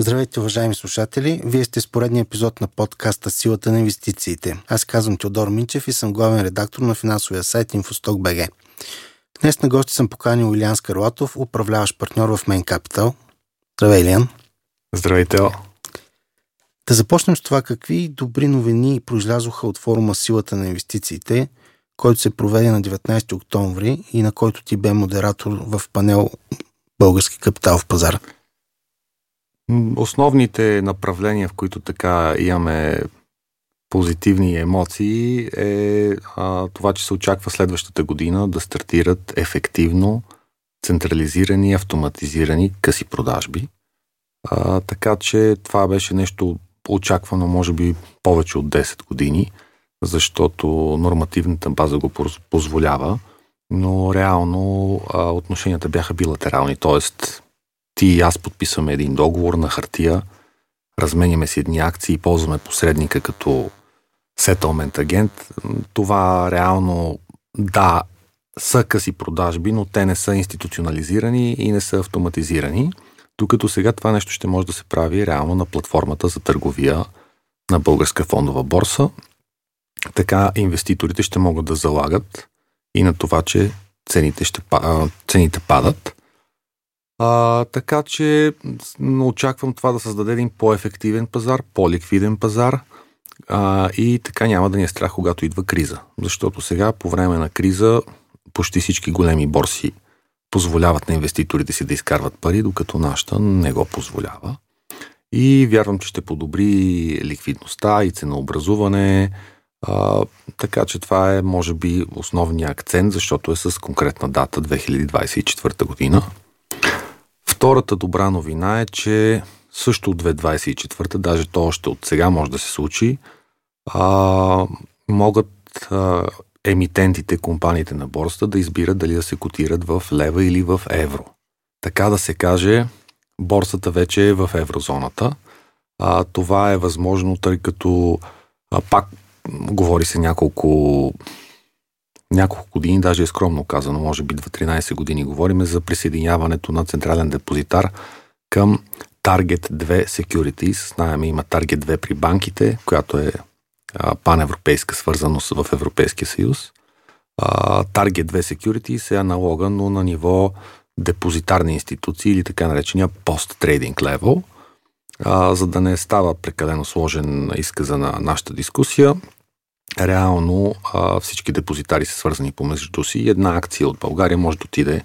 Здравейте, уважаеми слушатели! Вие сте с поредния епизод на подкаста Силата на инвестициите. Аз казвам Теодор Минчев и съм главен редактор на финансовия сайт InfoStock.bg. Днес на гости съм поканил Илиан Скарлатов, управляващ партньор в Main Capital. Здравей, Илиан! Здравейте! Да започнем с това какви добри новини произлязоха от форума Силата на инвестициите, който се проведе на 19 октомври и на който ти бе модератор в панел Български капитал в пазара. Основните направления, в които така имаме позитивни емоции е а, това, че се очаква следващата година да стартират ефективно централизирани, автоматизирани къси продажби. А, така че това беше нещо очаквано, може би, повече от 10 години, защото нормативната база го позволява, но реално а, отношенията бяха билатерални, т.е ти и аз подписваме един договор на хартия, разменяме си едни акции и ползваме посредника като сетълмент агент. Това реално, да, са къси продажби, но те не са институционализирани и не са автоматизирани. Докато сега това нещо ще може да се прави реално на платформата за търговия на Българска фондова борса. Така инвеститорите ще могат да залагат и на това, че цените, ще, цените падат. А, така че очаквам това да създаде един по-ефективен пазар, по-ликвиден пазар а, и така няма да ни е страх, когато идва криза. Защото сега, по време на криза, почти всички големи борси позволяват на инвеститорите си да изкарват пари, докато нашата не го позволява. И вярвам, че ще подобри ликвидността и ценообразуване, а, така че това е, може би, основният акцент, защото е с конкретна дата 2024 година. Втората добра новина е, че също от 2024, даже то още от сега може да се случи, а, могат а, емитентите, компаниите на борста да избират дали да се котират в лева или в евро. Така да се каже, борсата вече е в еврозоната. А, това е възможно, тъй като а, пак говори се няколко няколко години, даже е скромно казано, може би 2-13 години говориме за присъединяването на централен депозитар към Target 2 Securities. Знаем, има Target 2 при банките, която е паневропейска свързаност в Европейския съюз. Target 2 Securities е аналога, но на ниво депозитарни институции или така наречения пост-трейдинг левел. За да не става прекалено сложен изказа на нашата дискусия, реално а, всички депозитари са свързани помежду си една акция от България може да отиде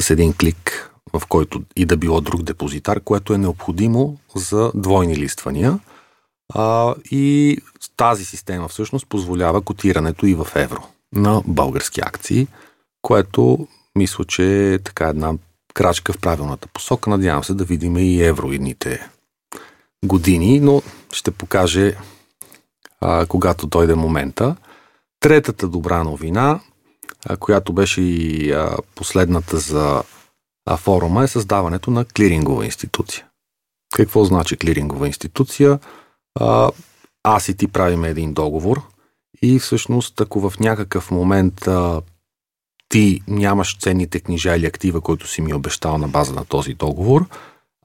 с един клик, в който и да било друг депозитар, което е необходимо за двойни листвания. А, и тази система всъщност позволява котирането и в евро на български акции, което мисля, че е така една крачка в правилната посока. Надявам се да видим и евро едните години, но ще покаже а, когато дойде момента. Третата добра новина, а, която беше и а, последната за а, форума, е създаването на клирингова институция. Какво значи клирингова институция? А, аз и ти правим един договор и всъщност ако в някакъв момент а, ти нямаш ценните книжа или актива, които си ми обещал на база на този договор,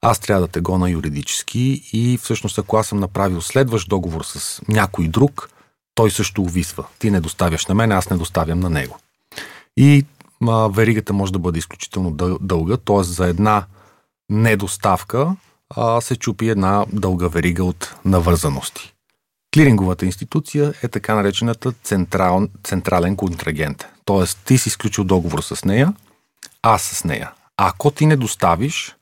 аз трябва да те гона юридически и всъщност ако аз съм направил следващ договор с някой друг, той също увисва. Ти не доставяш на мен, аз не доставям на него. И а, веригата може да бъде изключително дълга, т.е. за една недоставка а, се чупи една дълга верига от навързаности. Клиринговата институция е така наречената централ, централен контрагент. Т.е. ти си изключил договор с нея, аз с нея. А ако ти не доставиш,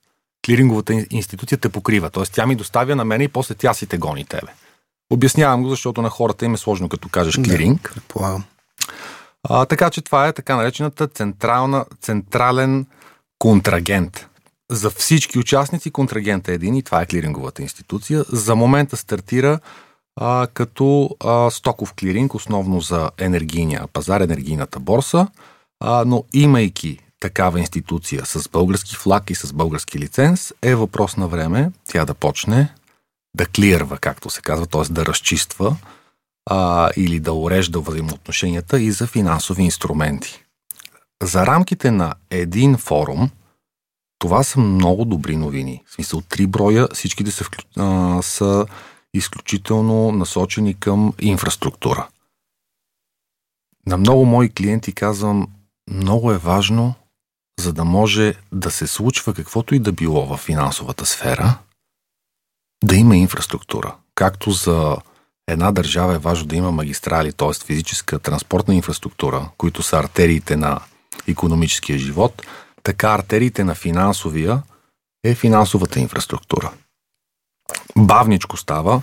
клиринговата институция те покрива. Т.е. тя ми доставя на мен и после тя си те гони тебе. Обяснявам го, защото на хората им е сложно, като кажеш клиринг. Да, А, така че това е така наречената централна, централен контрагент. За всички участници контрагент е един и това е клиринговата институция. За момента стартира а, като а, стоков клиринг, основно за енергийния пазар, енергийната борса, а, но имайки такава институция с български флаг и с български лиценз, е въпрос на време тя да почне да клирва, както се казва, т.е. да разчиства а, или да урежда взаимоотношенията и за финансови инструменти. За рамките на един форум, това са много добри новини. В смисъл, три броя, всичките са, а, са изключително насочени към инфраструктура. На много мои клиенти казвам, много е важно, за да може да се случва каквото и да било в финансовата сфера, да има инфраструктура. Както за една държава е важно да има магистрали, т.е. физическа транспортна инфраструктура, които са артериите на економическия живот, така артериите на финансовия е финансовата инфраструктура. Бавничко става,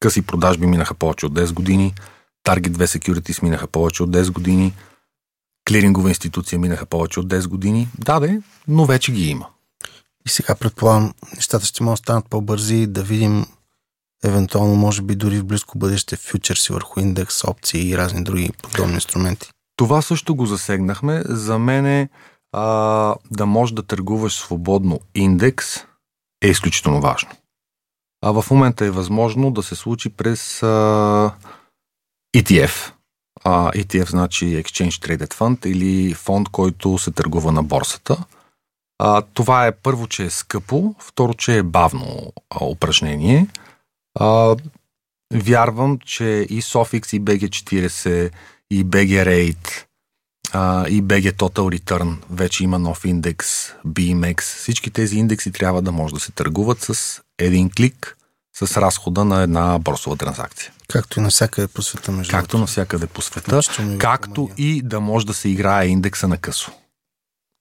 къси продажби минаха повече от 10 години, Target 2 Securities минаха повече от 10 години, клирингова институция минаха повече от 10 години. Да, де, но вече ги има. И сега предполагам, нещата ще могат да станат по-бързи, да видим евентуално, може би дори в близко бъдеще, фьючерси върху индекс, опции и разни други подобни инструменти. Това също го засегнахме. За мен е а, да можеш да търгуваш свободно индекс е изключително важно. А в момента е възможно да се случи през а, ETF. А, ETF значи Exchange Traded Fund или фонд, който се търгува на борсата. А, това е първо, че е скъпо, второ, че е бавно а, упражнение. А, вярвам, че и Sofix, и BG40, и BG Rate, а, и BG Total Return вече има нов индекс, BMX. Всички тези индекси трябва да може да се търгуват с един клик с разхода на една борсова транзакция. Както и навсякъде по света, между Както навсякъде по света, както и да може да се играе индекса на късо.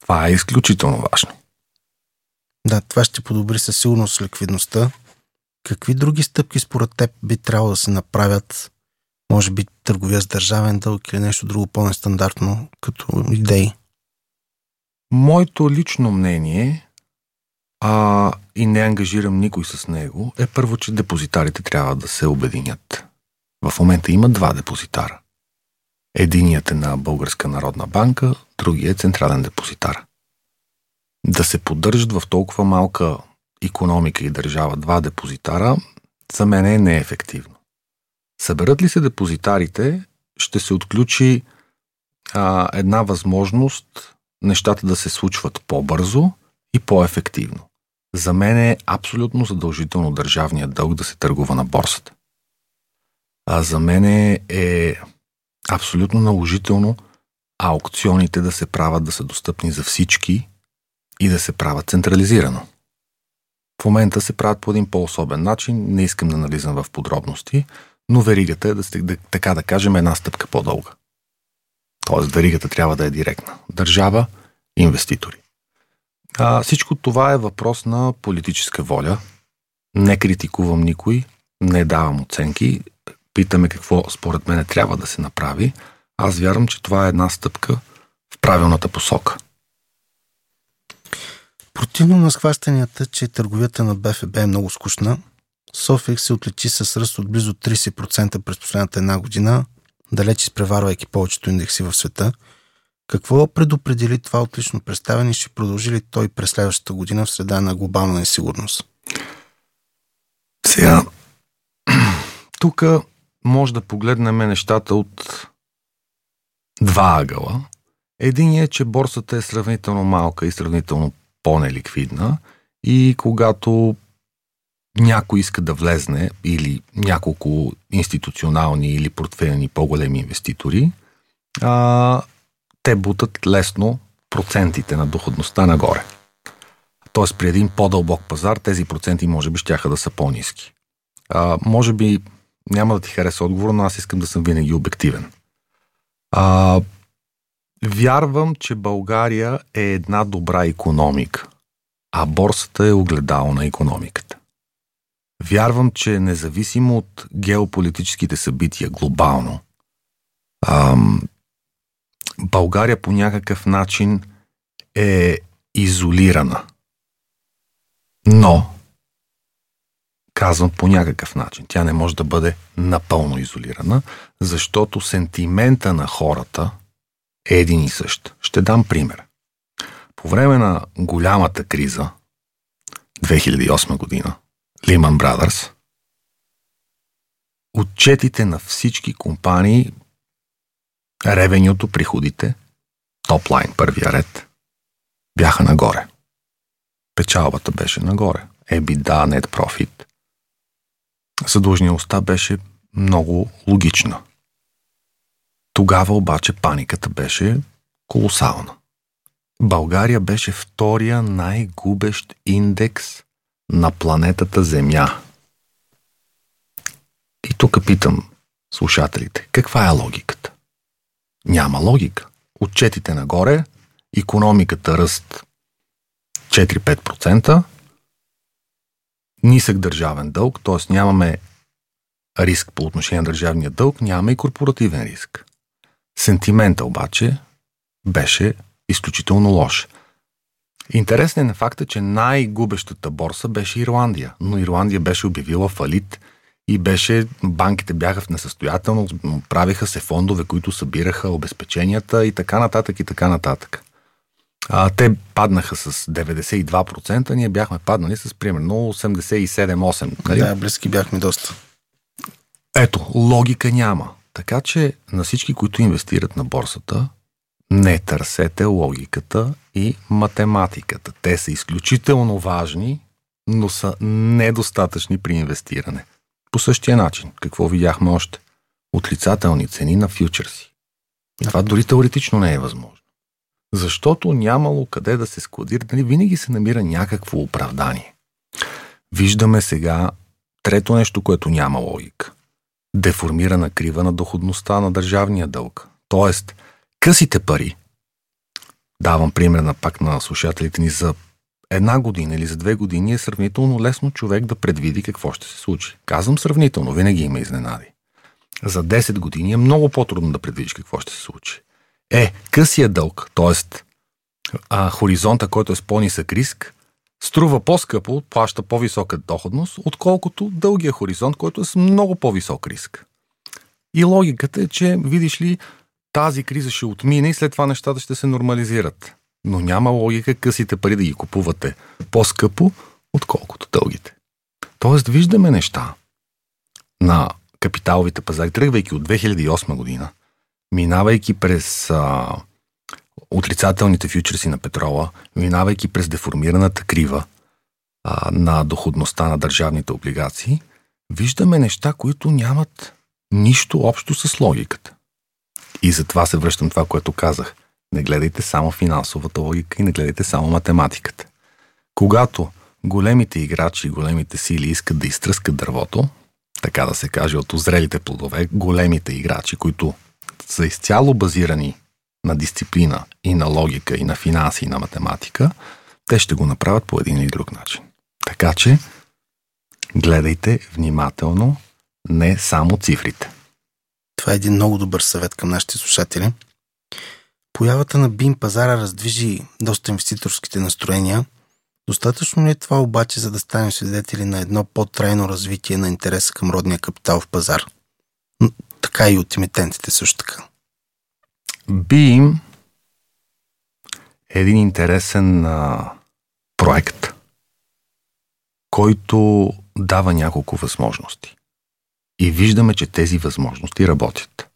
Това е изключително важно. Да, това ще подобри със сигурност ликвидността. Какви други стъпки според теб би трябвало да се направят? Може би търговия с държавен дълг или нещо друго по-нестандартно като идеи? Моето лично мнение, а и не ангажирам никой с него, е първо, че депозитарите трябва да се обединят. В момента има два депозитара. Единият е на Българска народна банка, другият е централен депозитар. Да се поддържат в толкова малка економика и държава два депозитара, за мен е неефективно. Съберат ли се депозитарите, ще се отключи а, една възможност нещата да се случват по-бързо и по-ефективно. За мен е абсолютно задължително държавният дълг да се търгува на борсата. А за мен е абсолютно наложително аукционите да се правят да са достъпни за всички и да се правят централизирано. В момента се правят по един по-особен начин, не искам да нализам в подробности, но веригата е да, да така да кажем една стъпка по-дълга. Тоест веригата трябва да е директна. Държава, инвеститори. А, всичко това е въпрос на политическа воля. Не критикувам никой, не давам оценки, питаме какво според мен трябва да се направи. Аз вярвам, че това е една стъпка в правилната посока. Противно на схващанията, че търговията на БФБ е много скучна, Софикс се отличи с ръст от близо 30% през последната една година, далеч изпреварвайки повечето индекси в света. Какво предопредели това отлично представяне и ще продължи ли той през следващата година в среда на глобална несигурност? Сега, тук може да погледнем нещата от два ъгъла. Един е, че борсата е сравнително малка и сравнително по-неликвидна и когато някой иска да влезне или няколко институционални или портфелни по-големи инвеститори, а, те бутат лесно процентите на доходността нагоре. Тоест при един по-дълбок пазар тези проценти може би ще да са по-низки. А, може би няма да ти хареса отговор, но аз искам да съм винаги обективен. А, вярвам, че България е една добра економика, а борсата е огледало на економиката. Вярвам, че независимо от геополитическите събития глобално, ам, България по някакъв начин е изолирана. Но, казвам по някакъв начин, тя не може да бъде напълно изолирана, защото сентимента на хората е един и същ. Ще дам пример. По време на голямата криза, 2008 година, Lehman Brothers, отчетите на всички компании, ревенюто, приходите, топлайн, първия ред, бяха нагоре. Печалбата беше нагоре. EBITDA, net profit. Съдлъжнялостта беше много логична. Тогава обаче паниката беше колосална. България беше втория най-губещ индекс на планетата Земя. И тук питам слушателите, каква е логиката? Няма логика. Отчетите нагоре, економиката ръст 4-5%, нисък държавен дълг, т.е. нямаме риск по отношение на държавния дълг, нямаме и корпоративен риск. Сентимента обаче беше изключително лош. Интересен е факта, че най-губещата борса беше Ирландия, но Ирландия беше обявила фалит и беше, банките бяха в несъстоятелност, правиха се фондове, които събираха обезпеченията и така нататък и така нататък. А, те паднаха с 92%, ние бяхме паднали с примерно 87-8%. Нали? Да, близки бяхме доста. Ето, логика няма. Така че на всички, които инвестират на борсата, не търсете логиката и математиката. Те са изключително важни, но са недостатъчни при инвестиране. По същия начин, какво видяхме още? Отрицателни цени на фьючерси. Това дори теоретично не е възможно. Защото нямало къде да се складира, нали винаги се намира някакво оправдание. Виждаме сега трето нещо, което няма логика. Деформирана крива на доходността на държавния дълг. Тоест, късите пари, давам пример на пак на слушателите ни за една година или за две години е сравнително лесно човек да предвиди какво ще се случи. Казвам сравнително, винаги има изненади. За 10 години е много по-трудно да предвидиш какво ще се случи. Е, късия дълг, т.е. хоризонта, който е с по-нисък риск, струва по-скъпо, плаща по-висока доходност, отколкото дългия хоризонт, който е с много по-висок риск. И логиката е, че, видиш ли, тази криза ще отмине и след това нещата ще се нормализират. Но няма логика късите пари да ги купувате по-скъпо, отколкото дългите. Тоест, виждаме неща на капиталовите пазари, тръгвайки от 2008 година, минавайки през а, отрицателните фьючерси на петрола, минавайки през деформираната крива а, на доходността на държавните облигации, виждаме неща, които нямат нищо общо с логиката. И затова се връщам това, което казах. Не гледайте само финансовата логика и не гледайте само математиката. Когато големите играчи и големите сили искат да изтръскат дървото, така да се каже, от озрелите плодове, големите играчи, които са изцяло базирани на дисциплина и на логика и на финанси и на математика, те ще го направят по един или друг начин. Така че гледайте внимателно не само цифрите. Това е един много добър съвет към нашите слушатели. Появата на БИМ пазара раздвижи доста инвеститорските настроения. Достатъчно ли е това обаче, за да станем свидетели на едно по-трайно развитие на интереса към родния капитал в пазар? Така и от емитентите също така. БИМ е един интересен а, проект, който дава няколко възможности. И виждаме, че тези възможности работят.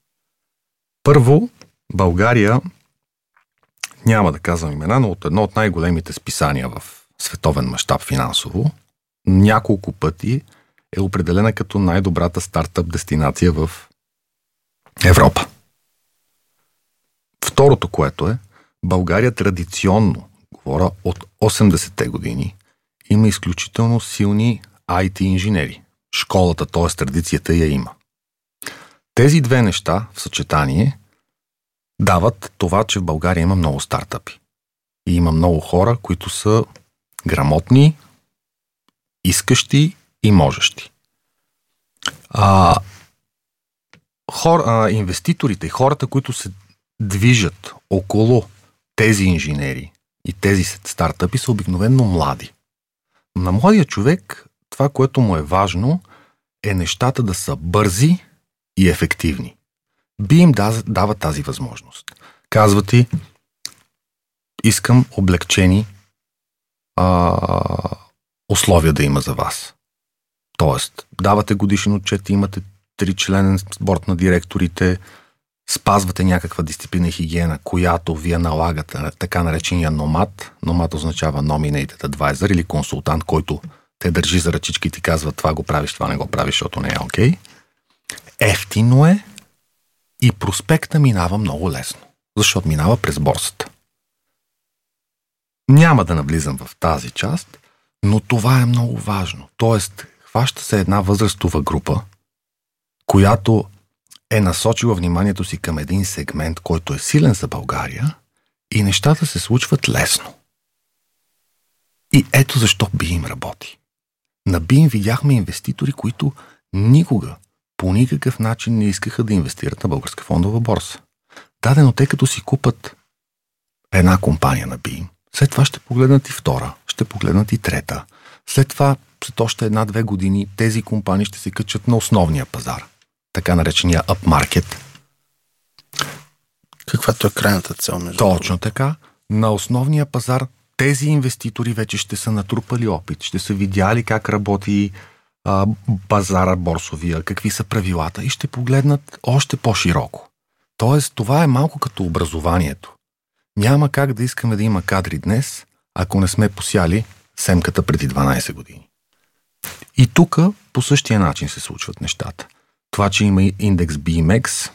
Първо, България, няма да казвам имена, но от едно от най-големите списания в световен мащаб финансово, няколко пъти е определена като най-добрата стартъп дестинация в Европа. Второто, което е, България традиционно, говоря от 80-те години, има изключително силни IT инженери школата, т.е. традицията я има. Тези две неща в съчетание дават това, че в България има много стартъпи. И има много хора, които са грамотни, искащи и можещи. А, хор, а, инвеститорите и хората, които се движат около тези инженери и тези стартъпи са обикновенно млади. На младия човек това, което му е важно, е нещата да са бързи и ефективни. Би им дава тази възможност. Казва ти, искам облегчени а, условия да има за вас. Тоест, давате годишен отчет, имате тричленен борт на директорите, спазвате някаква дисциплина и хигиена, която вие налагате, така наречения номад. Номад означава Nominated Advisor или консултант, който те държи за ръчички и ти казва това го правиш, това не го правиш, защото не е окей. Okay. Ефтино е и проспекта минава много лесно, защото минава през борсата. Няма да навлизам в тази част, но това е много важно. Тоест, хваща се една възрастова група, която е насочила вниманието си към един сегмент, който е силен за България и нещата се случват лесно. И ето защо би им работи. На БИМ видяхме инвеститори, които никога, по никакъв начин не искаха да инвестират на българска фондова борса. Дадено, те като си купат една компания на БИМ, след това ще погледнат и втора, ще погледнат и трета. След това, след още една-две години, тези компании ще се качат на основния пазар, така наречения upmarket. Каквато е крайната цел между Точно така. На основния пазар тези инвеститори вече ще са натрупали опит, ще са видяли как работи а, базара борсовия, какви са правилата и ще погледнат още по-широко. Тоест, това е малко като образованието. Няма как да искаме да има кадри днес, ако не сме посяли семката преди 12 години. И тук по същия начин се случват нещата. Това, че има индекс BMX,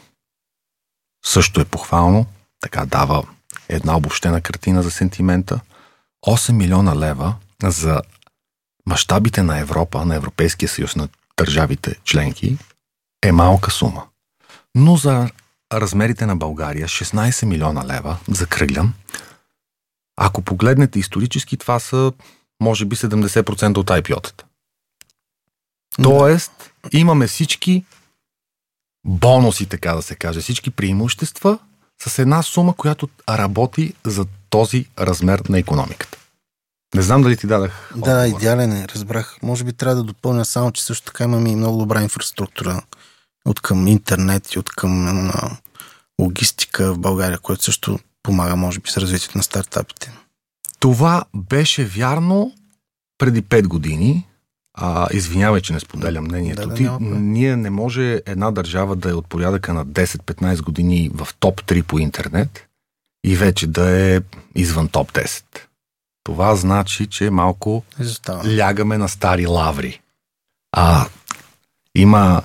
също е похвално, така дава една обобщена картина за сентимента – 8 милиона лева за мащабите на Европа, на Европейския съюз, на държавите членки, е малка сума. Но за размерите на България 16 милиона лева, закръглям, ако погледнете исторически, това са може би 70% от IPO-тата. Тоест, имаме всички бонуси, така да се каже, всички преимущества с една сума, която работи за този размер на економиката. Не знам дали ти дадах. Да, идеален е, разбрах. Може би трябва да допълня само, че също така имаме и много добра инфраструктура от към интернет и от към а, логистика в България, което също помага, може би, с развитието на стартапите. Това беше вярно преди 5 години. А, извинявай, че не споделям мнението да, ти. Да, Ние не може една държава да е от порядъка на 10-15 години в топ 3 по интернет и вече да е извън топ 10. Това значи, че малко Изостава. лягаме на стари лаври. А има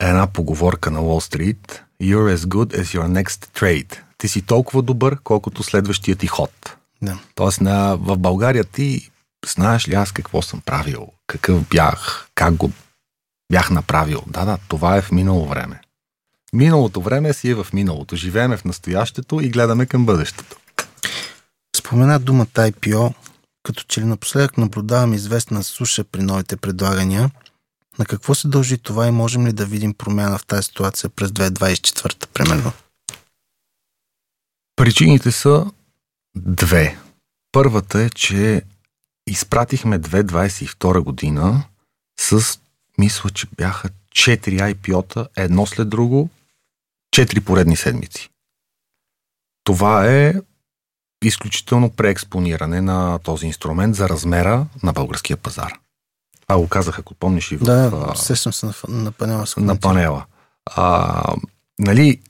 една поговорка на Уолл Стрит You're as good as your next trade. Ти си толкова добър, колкото следващия ти ход. Да. Тоест на, в България ти знаеш ли аз какво съм правил, какъв бях, как го бях направил. Да, да, това е в минало време. Миналото време си е в миналото. Живееме в настоящето и гледаме към бъдещето. Спомена думата IPO, като че ли напоследък наблюдавам известна суша при новите предлагания. На какво се дължи това и можем ли да видим промяна в тази ситуация през 2024, примерно? Причините са две. Първата е, че изпратихме 2022 година с, мисля, че бяха 4 IPO-та, едно след друго, 4 поредни седмици. Това е изключително преекспониране на този инструмент за размера на българския пазар. А го казах, ако помниш и в... Да, сещам се на, на панела. На панела. А, нали,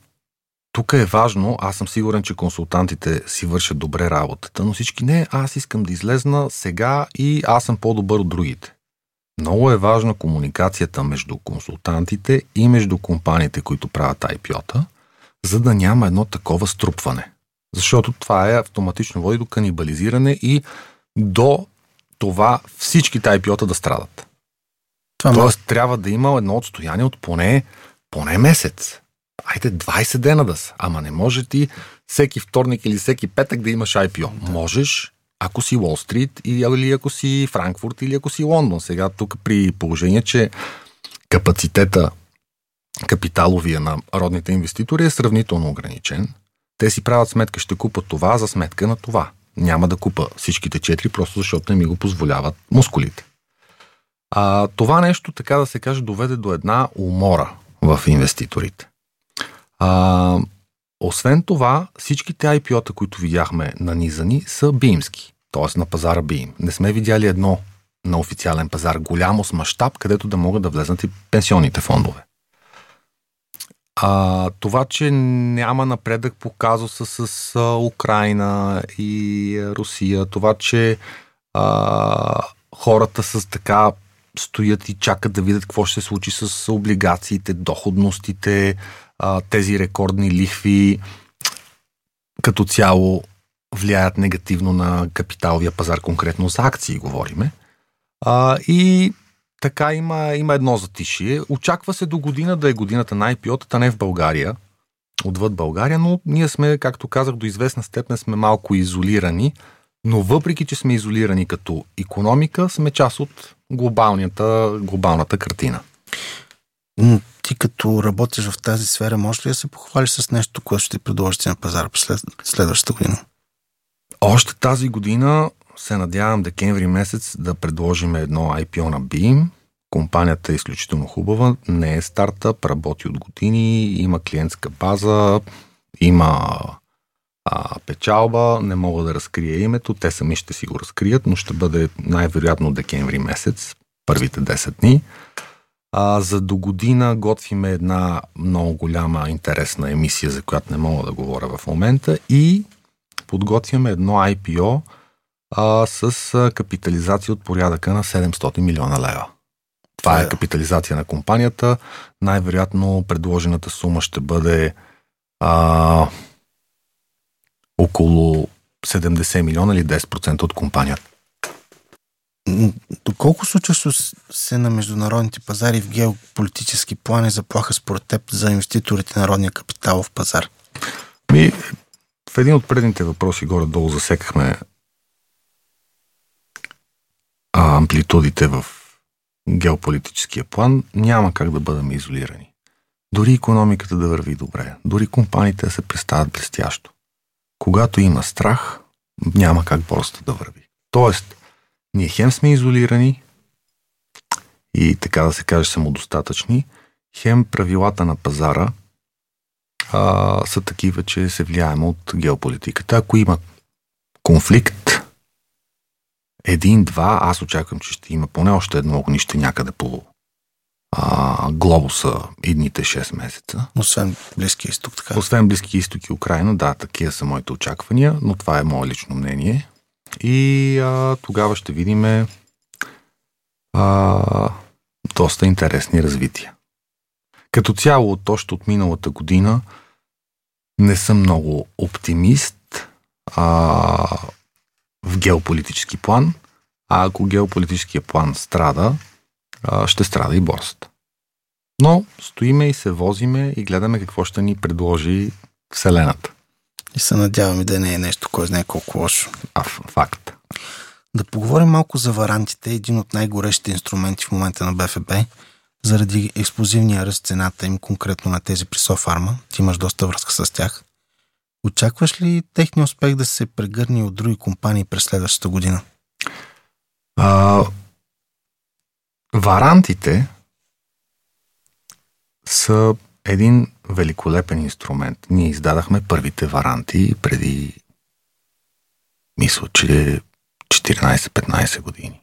тук е важно, аз съм сигурен, че консултантите си вършат добре работата, но всички не, аз искам да излезна сега и аз съм по-добър от другите. Много е важна комуникацията между консултантите и между компаниите, които правят IPO-та, за да няма едно такова струпване. Защото това е автоматично води до канибализиране и до това всички IPO-та да страдат. Това Тоест ма... трябва да има едно отстояние от поне, поне месец. Айде 20 дена да са. Ама не може ти всеки вторник или всеки петък да имаш IPO. Да. Можеш, ако си Уолл Стрит или ако си Франкфурт или ако си Лондон. Сега тук при положение, че капацитета капиталовия на родните инвеститори е сравнително ограничен. Те си правят сметка, ще купат това за сметка на това. Няма да купа всичките четири, просто защото не ми го позволяват мускулите. А, това нещо, така да се каже, доведе до една умора в инвеститорите. А, освен това, всичките IPO-та, които видяхме нанизани, са биимски, т.е. на пазара биим. Не сме видяли едно на официален пазар, голямо с мащаб, където да могат да влезнат и пенсионните фондове. А, това, че няма напредък по казуса с а, Украина и Русия, това, че а, хората с така стоят и чакат да видят какво ще се случи с облигациите, доходностите, а, тези рекордни лихви, като цяло влияят негативно на капиталовия пазар, конкретно за акции говориме. А, и така има, има едно затишие. Очаква се до година да е годината на IPO-тата, не в България, отвъд България, но ние сме, както казах, до известна степен сме малко изолирани, но въпреки, че сме изолирани като економика, сме част от глобалната, глобалната картина. Ти като работиш в тази сфера, можеш ли да се похвалиш с нещо, което ще предложите на пазара след, следващата година? Още тази година се надявам декември месец да предложим едно IPO на Beam. Компанията е изключително хубава, не е стартъп, работи от години, има клиентска база, има а, печалба, не мога да разкрия името, те сами ще си го разкрият, но ще бъде най-вероятно декември месец, първите 10 дни. А, за до година готвиме една много голяма интересна емисия, за която не мога да говоря в момента и подготвяме едно IPO а, с а, капитализация от порядъка на 700 милиона лева. Това е капитализация на компанията. Най-вероятно предложената сума ще бъде а, около 70 милиона или 10% от компанията. Доколко случващо се на международните пазари в геополитически план е заплаха според теб за инвеститорите на капитал в пазар? Ми, в един от предните въпроси горе-долу засекахме а, амплитудите в геополитическия план. Няма как да бъдем изолирани. Дори економиката да върви добре, дори компаниите да се представят блестящо. Когато има страх, няма как борста да върви. Тоест, ние хем сме изолирани и така да се каже самодостатъчни, хем правилата на пазара а, са такива, че се влияем от геополитиката. Ако има конфликт, един-два, аз очаквам, че ще има поне още едно огнище някъде по а, глобуса идните 6 месеца. Освен Близки изток, така. Освен Близки изток и Украина, да, такива са моите очаквания, но това е мое лично мнение. И а, тогава ще видим а, доста интересни развития. Като цяло, още от миналата година не съм много оптимист а, в геополитически план, а ако геополитическия план страда, ще страда и борсата. Но стоиме и се возиме и гледаме какво ще ни предложи Вселената. И се надяваме да не е нещо, кой знае колко лошо. А, факт. Да поговорим малко за варантите, един от най-горещите инструменти в момента на БФБ, заради експлозивния ръст цената им, конкретно на тези при Софарма. Ти имаш доста връзка с тях. Очакваш ли техния успех да се прегърне от други компании през следващата година? А, варантите са един великолепен инструмент. Ние издадахме първите варанти преди, мисля, че 14-15 години.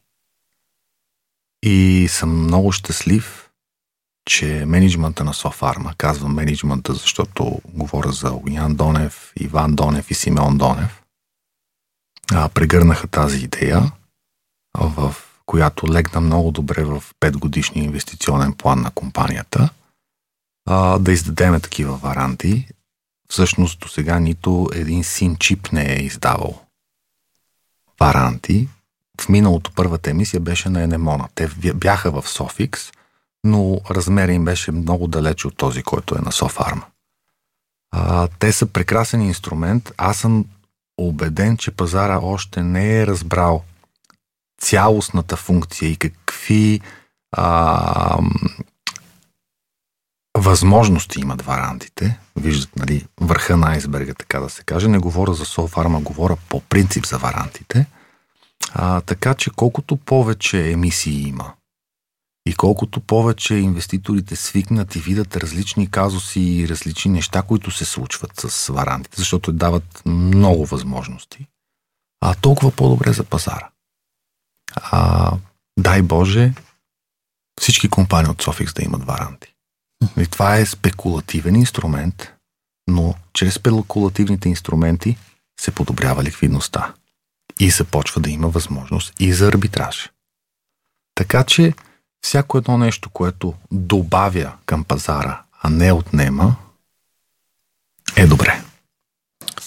И съм много щастлив, че менеджмента на Софарма, казвам менеджмента, защото говоря за Огнян Донев, Иван Донев и Симеон Донев, а, прегърнаха тази идея, в която легна много добре в 5 годишния инвестиционен план на компанията, а, да издадеме такива варанти. Всъщност до сега нито един син чип не е издавал варанти. В миналото първата емисия беше на Енемона. Те бяха в Софикс, но размерът им беше много далеч от този, който е на Софарма. А, те са прекрасен инструмент. Аз съм убеден, че пазара още не е разбрал цялостната функция и какви а, възможности имат варантите. Виждат нали, върха на айсберга, така да се каже. Не говоря за Софарма, говоря по принцип за варантите. А, така че колкото повече емисии има И колкото повече инвеститорите свикнат и видят различни казуси и различни неща, които се случват с варантите, защото дават много възможности, а толкова по-добре за пазара. А, дай Боже, всички компании от Софикс да имат варанти. И това е спекулативен инструмент, но чрез спекулативните инструменти се подобрява ликвидността и започва да има възможност и за арбитраж. Така че всяко едно нещо, което добавя към пазара, а не отнема, е добре.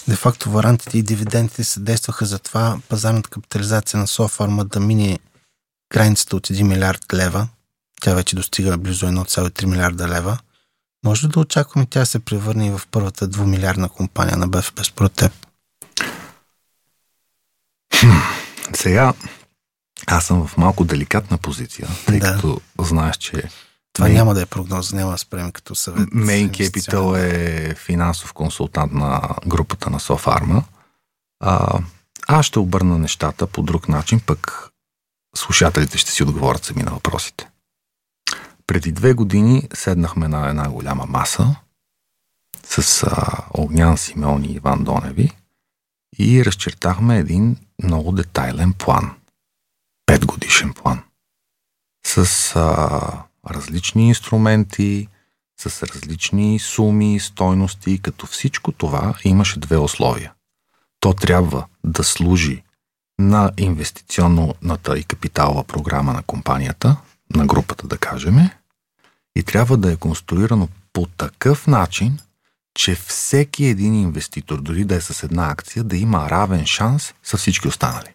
Де факто варантите и дивидендите се действаха за това пазарната капитализация на Софарма да мине границата от 1 милиард лева. Тя вече достига близо 1,3 милиарда лева. Може ли да очакваме тя се превърне и в първата двумилиардна компания на БФП според теб? Сега, аз съм в малко деликатна позиция, тъй да. като знаеш, че това Main... няма да е прогноза, няма да спрем като съвет. Main Capital е финансов консултант на групата на Софарма. А, аз ще обърна нещата по друг начин, пък слушателите ще си отговорят сами на въпросите. Преди две години седнахме на една голяма маса с а, Огнян Симеон и Иван Доневи и разчертахме един много детайлен план. Петгодишен план. С а, различни инструменти, с различни суми, стойности, като всичко това имаше две условия. То трябва да служи на инвестиционната и капиталова програма на компанията, на групата да кажем, и трябва да е конструирано по такъв начин, че всеки един инвеститор, дори да е с една акция, да има равен шанс с всички останали.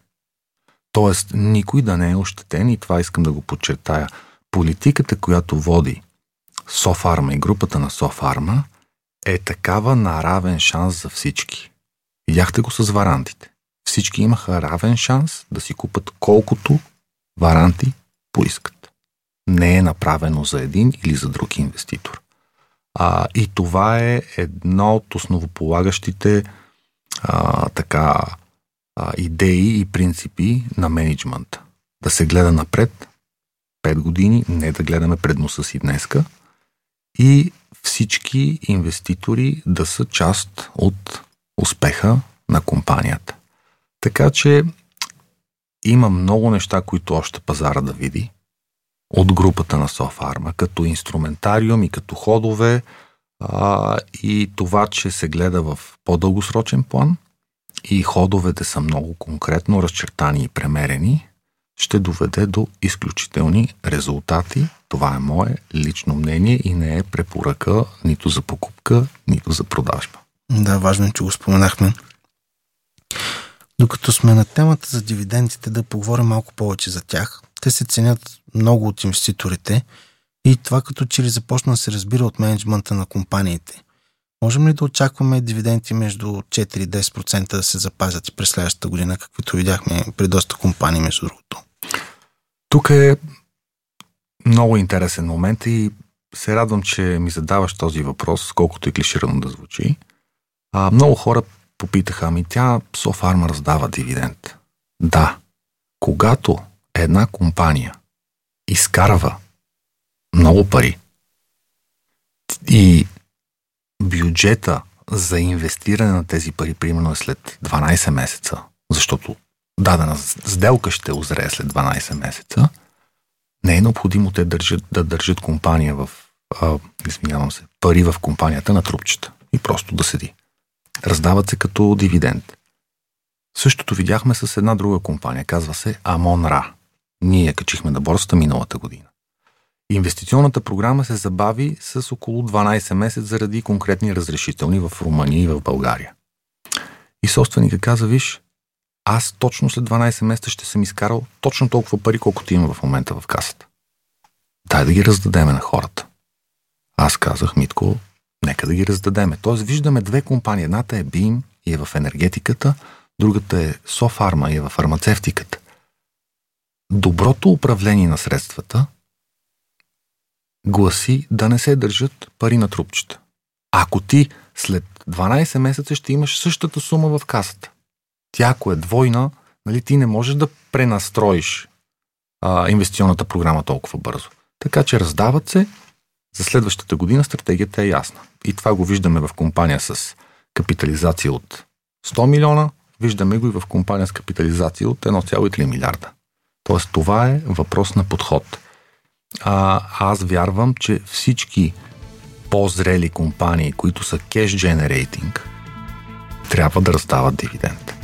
Тоест, никой да не е ощетен и това искам да го подчертая. Политиката, която води Софарма и групата на Софарма е такава на равен шанс за всички. Видяхте го с варантите. Всички имаха равен шанс да си купат колкото варанти поискат. Не е направено за един или за друг инвеститор. А, и това е едно от основополагащите а, така а, идеи и принципи на менеджмента. Да се гледа напред 5 години, не да гледаме пред носа си днеска и всички инвеститори да са част от успеха на компанията. Така че има много неща, които още пазара да види от групата на Софарма, като инструментариум и като ходове а, и това, че се гледа в по-дългосрочен план и ходовете са много конкретно разчертани и премерени, ще доведе до изключителни резултати. Това е мое лично мнение и не е препоръка нито за покупка, нито за продажба. Да, важно е, че го споменахме. Докато сме на темата за дивидендите, да поговорим малко повече за тях. Те се ценят много от инвеститорите и това като че ли започна да се разбира от менеджмента на компаниите. Можем ли да очакваме дивиденти между 4 и 10% да се запазят и през следващата година, каквито видяхме при доста компании, между другото? Тук е много интересен момент и се радвам, че ми задаваш този въпрос, колкото и клиширано да звучи. А, много хора попитаха, ами тя Софарма раздава дивиденд. Да, когато една компания изкарва много пари и бюджета за инвестиране на тези пари, примерно е след 12 месеца, защото дадена сделка ще озрее след 12 месеца, не е необходимо те държат, да държат компания в, а, извинявам се, пари в компанията на трупчета и просто да седи. Раздават се като дивиденд. Същото видяхме с една друга компания, казва се Амон Ра. Ние я качихме на борсата миналата година. Инвестиционната програма се забави с около 12 месец заради конкретни разрешителни в Румъния и в България. И собственика каза, виж, аз точно след 12 месеца ще съм изкарал точно толкова пари, колкото има в момента в касата. Дай да ги раздадеме на хората. Аз казах, Митко, нека да ги раздадеме. Тоест виждаме две компании. Едната е BIM и е в енергетиката, другата е Софарма и е в фармацевтиката. Доброто управление на средствата гласи да не се държат пари на трупчета. Ако ти след 12 месеца ще имаш същата сума в касата, тя ако е двойна, нали, ти не можеш да пренастроиш а, инвестиционната програма толкова бързо. Така че раздават се, за следващата година стратегията е ясна. И това го виждаме в компания с капитализация от 100 милиона, виждаме го и в компания с капитализация от 1,3 милиарда. Тоест това е въпрос на подход. А, аз вярвам, че всички по-зрели компании, които са cash generating, трябва да раздават дивиденд.